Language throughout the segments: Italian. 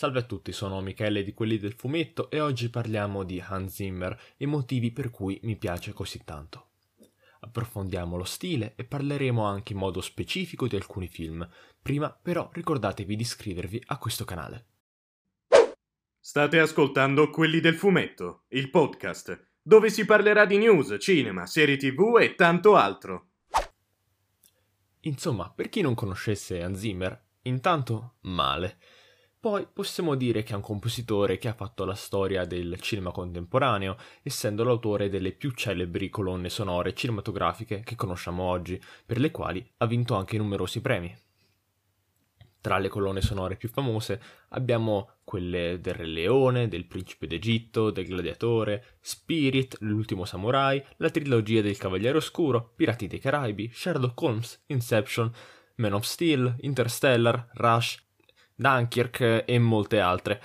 Salve a tutti, sono Michele di Quelli del Fumetto e oggi parliamo di Hans Zimmer e motivi per cui mi piace così tanto. Approfondiamo lo stile e parleremo anche in modo specifico di alcuni film. Prima però ricordatevi di iscrivervi a questo canale. State ascoltando Quelli del Fumetto, il podcast, dove si parlerà di news, cinema, serie tv e tanto altro. Insomma, per chi non conoscesse Hans Zimmer, intanto male. Poi possiamo dire che è un compositore che ha fatto la storia del cinema contemporaneo, essendo l'autore delle più celebri colonne sonore cinematografiche che conosciamo oggi, per le quali ha vinto anche numerosi premi. Tra le colonne sonore più famose abbiamo quelle del Re Leone, del Principe d'Egitto, del Gladiatore, Spirit, L'ultimo Samurai, la trilogia del Cavaliere Oscuro, Pirati dei Caraibi, Sherlock Holmes, Inception, Man of Steel, Interstellar, Rush, Dunkirk e molte altre.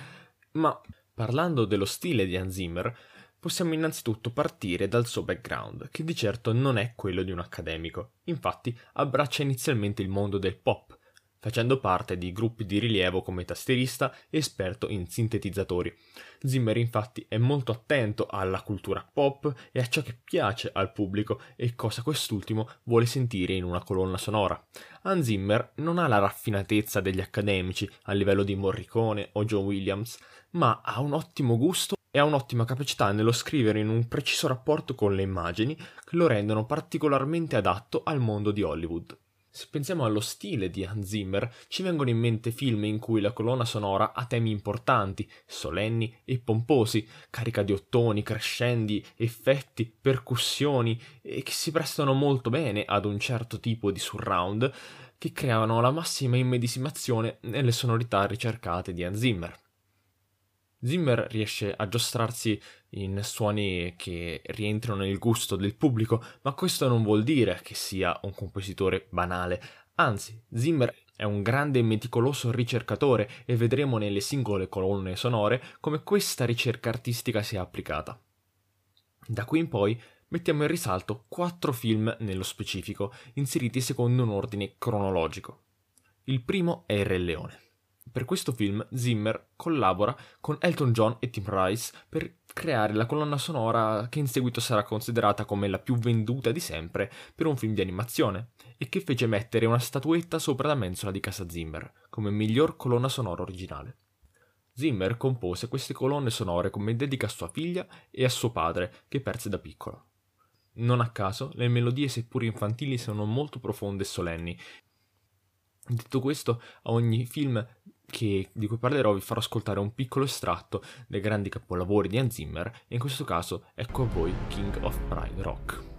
Ma parlando dello stile di Hans Zimmer, possiamo innanzitutto partire dal suo background, che di certo non è quello di un accademico. Infatti abbraccia inizialmente il mondo del pop, facendo parte di gruppi di rilievo come tastierista e esperto in sintetizzatori. Zimmer infatti è molto attento alla cultura pop e a ciò che piace al pubblico e cosa quest'ultimo vuole sentire in una colonna sonora. Hans Zimmer non ha la raffinatezza degli accademici a livello di Morricone o John Williams, ma ha un ottimo gusto e ha un'ottima capacità nello scrivere in un preciso rapporto con le immagini che lo rendono particolarmente adatto al mondo di Hollywood. Se pensiamo allo stile di Hans Zimmer, ci vengono in mente film in cui la colonna sonora ha temi importanti, solenni e pomposi, carica di ottoni, crescendi, effetti, percussioni e che si prestano molto bene ad un certo tipo di surround che creano la massima immedesimazione nelle sonorità ricercate di Hans Zimmer. Zimmer riesce a giostrarsi in suoni che rientrano nel gusto del pubblico, ma questo non vuol dire che sia un compositore banale. Anzi, Zimmer è un grande e meticoloso ricercatore e vedremo nelle singole colonne sonore come questa ricerca artistica sia applicata. Da qui in poi mettiamo in risalto quattro film nello specifico, inseriti secondo un ordine cronologico. Il primo è Il Re Leone. Per questo film Zimmer collabora con Elton John e Tim Rice per creare la colonna sonora che in seguito sarà considerata come la più venduta di sempre per un film di animazione e che fece mettere una statuetta sopra la mensola di casa Zimmer come miglior colonna sonora originale. Zimmer compose queste colonne sonore come dedica a sua figlia e a suo padre che perse da piccolo. Non a caso, le melodie seppur infantili sono molto profonde e solenni. Detto questo, a ogni film che, di cui parlerò vi farò ascoltare un piccolo estratto dei grandi capolavori di Hans Zimmer e in questo caso ecco a voi King of Pride Rock.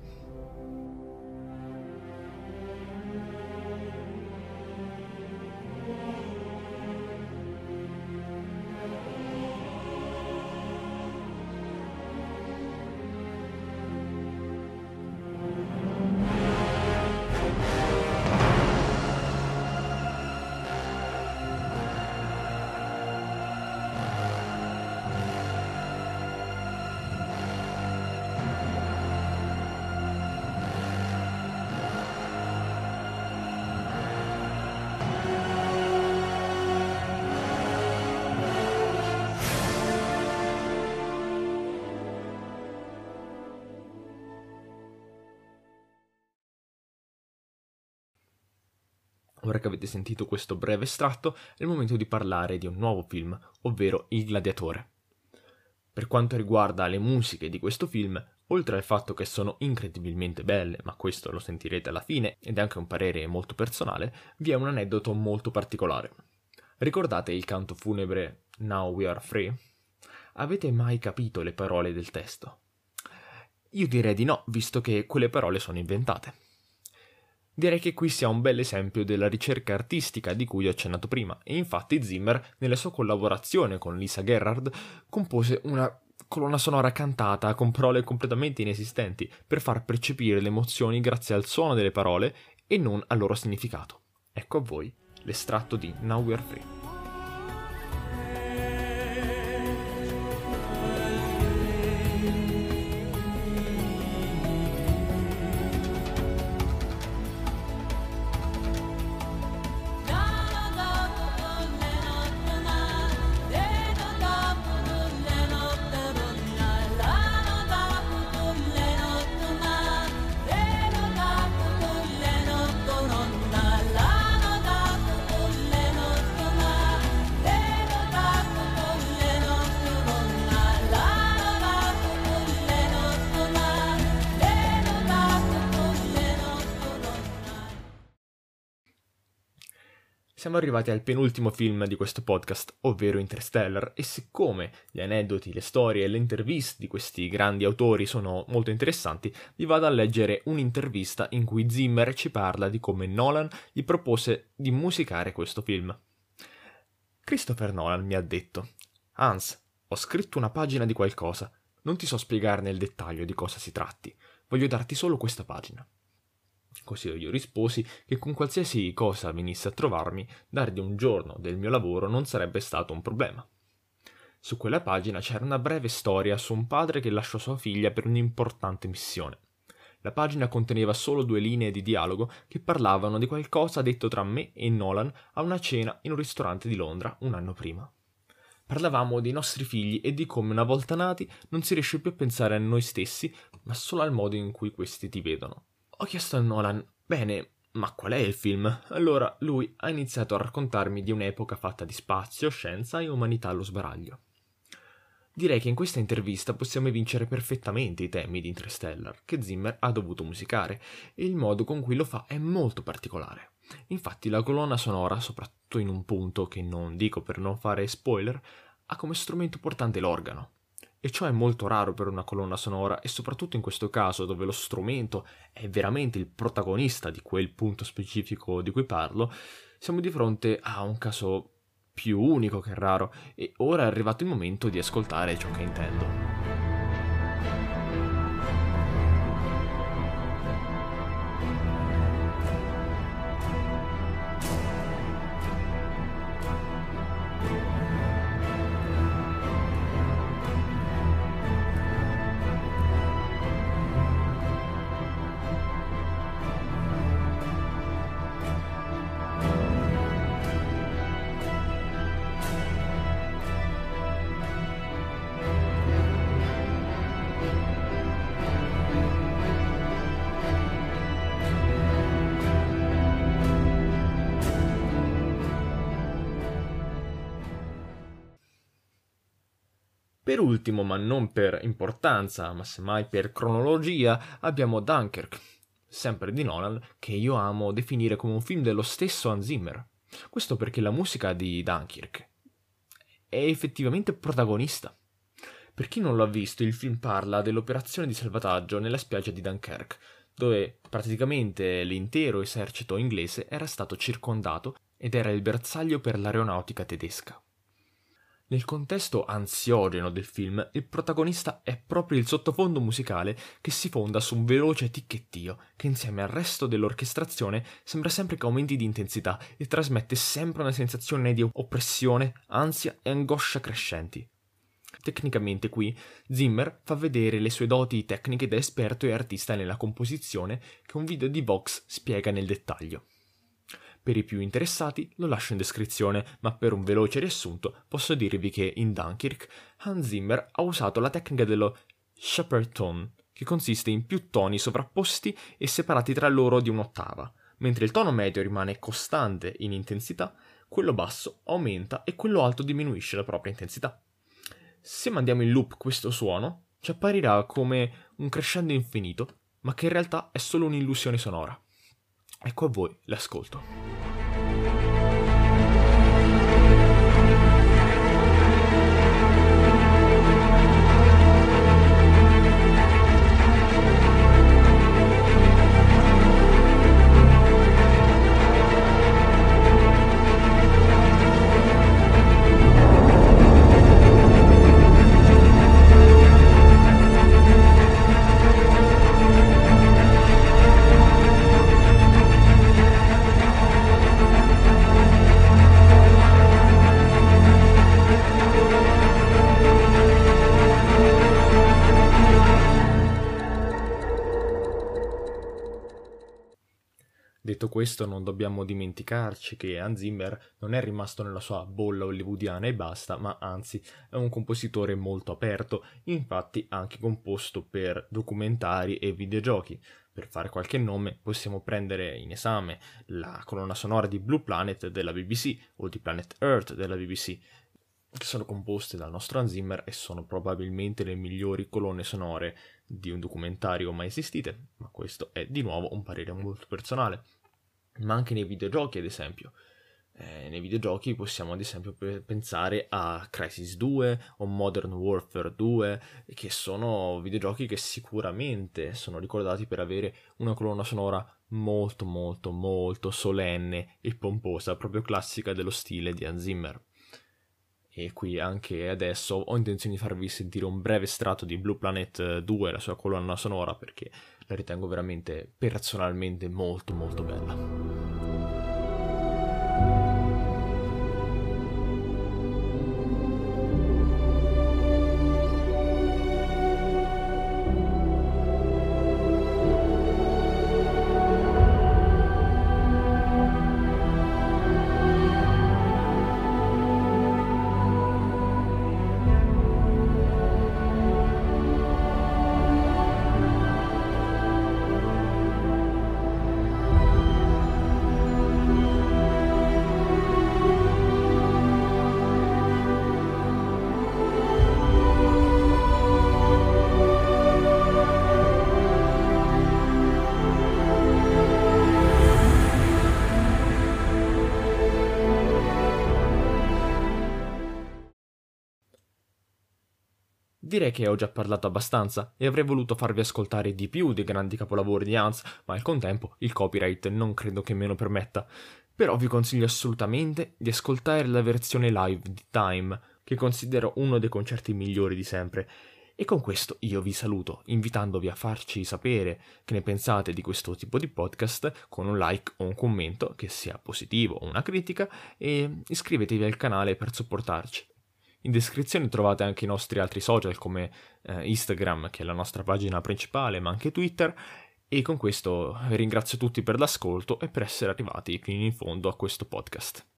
Ora che avete sentito questo breve estratto, è il momento di parlare di un nuovo film, ovvero Il Gladiatore. Per quanto riguarda le musiche di questo film, oltre al fatto che sono incredibilmente belle, ma questo lo sentirete alla fine ed è anche un parere molto personale, vi è un aneddoto molto particolare. Ricordate il canto funebre Now We Are Free? Avete mai capito le parole del testo? Io direi di no, visto che quelle parole sono inventate. Direi che qui sia un bel esempio della ricerca artistica di cui ho accennato prima, e infatti Zimmer, nella sua collaborazione con Lisa Gerrard, compose una colonna sonora cantata con parole completamente inesistenti per far percepire le emozioni grazie al suono delle parole e non al loro significato. Ecco a voi l'estratto di Now We're Free. Siamo arrivati al penultimo film di questo podcast, ovvero Interstellar, e siccome gli aneddoti, le storie e le interviste di questi grandi autori sono molto interessanti, vi vado a leggere un'intervista in cui Zimmer ci parla di come Nolan gli propose di musicare questo film. Christopher Nolan mi ha detto: Hans, ho scritto una pagina di qualcosa. Non ti so spiegare nel dettaglio di cosa si tratti. Voglio darti solo questa pagina. Così io risposi che con qualsiasi cosa venisse a trovarmi, dargli un giorno del mio lavoro non sarebbe stato un problema. Su quella pagina c'era una breve storia su un padre che lasciò sua figlia per un'importante missione. La pagina conteneva solo due linee di dialogo che parlavano di qualcosa detto tra me e Nolan a una cena in un ristorante di Londra un anno prima. Parlavamo dei nostri figli e di come una volta nati non si riesce più a pensare a noi stessi, ma solo al modo in cui questi ti vedono. Ho chiesto a Nolan, bene, ma qual è il film? Allora lui ha iniziato a raccontarmi di un'epoca fatta di spazio, scienza e umanità allo sbaraglio. Direi che in questa intervista possiamo evincere perfettamente i temi di Interstellar, che Zimmer ha dovuto musicare, e il modo con cui lo fa è molto particolare. Infatti la colonna sonora, soprattutto in un punto che non dico per non fare spoiler, ha come strumento portante l'organo, e ciò è molto raro per una colonna sonora e soprattutto in questo caso dove lo strumento è veramente il protagonista di quel punto specifico di cui parlo, siamo di fronte a un caso più unico che raro e ora è arrivato il momento di ascoltare ciò che intendo. Per ultimo, ma non per importanza, ma semmai per cronologia, abbiamo Dunkirk, sempre di Nolan, che io amo definire come un film dello stesso Hans Zimmer. Questo perché la musica di Dunkirk è effettivamente protagonista. Per chi non l'ha visto, il film parla dell'operazione di salvataggio nella spiaggia di Dunkirk, dove praticamente l'intero esercito inglese era stato circondato ed era il bersaglio per l'aeronautica tedesca. Nel contesto ansiogeno del film, il protagonista è proprio il sottofondo musicale che si fonda su un veloce ticchettio che insieme al resto dell'orchestrazione sembra sempre che aumenti di intensità e trasmette sempre una sensazione di oppressione, ansia e angoscia crescenti. Tecnicamente qui Zimmer fa vedere le sue doti tecniche da esperto e artista nella composizione che un video di Vox spiega nel dettaglio. Per i più interessati lo lascio in descrizione, ma per un veloce riassunto posso dirvi che in Dunkirk Hans Zimmer ha usato la tecnica dello Shepherd Tone, che consiste in più toni sovrapposti e separati tra loro di un'ottava. Mentre il tono medio rimane costante in intensità, quello basso aumenta e quello alto diminuisce la propria intensità. Se mandiamo in loop questo suono, ci apparirà come un crescendo infinito, ma che in realtà è solo un'illusione sonora. Ecco a voi l'ascolto. Detto questo, non dobbiamo dimenticarci che Hans Zimmer non è rimasto nella sua bolla hollywoodiana e basta, ma anzi è un compositore molto aperto, infatti anche composto per documentari e videogiochi. Per fare qualche nome possiamo prendere in esame la colonna sonora di Blue Planet della BBC o di Planet Earth della BBC, che sono composte dal nostro Hans Zimmer e sono probabilmente le migliori colonne sonore di un documentario mai esistite, ma questo è di nuovo un parere molto personale ma anche nei videogiochi ad esempio. Eh, nei videogiochi possiamo ad esempio pensare a Crisis 2 o Modern Warfare 2, che sono videogiochi che sicuramente sono ricordati per avere una colonna sonora molto molto molto solenne e pomposa, proprio classica dello stile di Hans Zimmer. E qui anche adesso ho intenzione di farvi sentire un breve estratto di Blue Planet 2, la sua colonna sonora, perché la ritengo veramente personalmente molto molto bella. Direi che ho già parlato abbastanza e avrei voluto farvi ascoltare di più dei grandi capolavori di Hans, ma al contempo il copyright non credo che me lo permetta. Però vi consiglio assolutamente di ascoltare la versione live di Time, che considero uno dei concerti migliori di sempre. E con questo io vi saluto, invitandovi a farci sapere che ne pensate di questo tipo di podcast con un like o un commento, che sia positivo o una critica, e iscrivetevi al canale per supportarci. In descrizione trovate anche i nostri altri social come eh, Instagram, che è la nostra pagina principale, ma anche Twitter. E con questo ringrazio tutti per l'ascolto e per essere arrivati fino in fondo a questo podcast.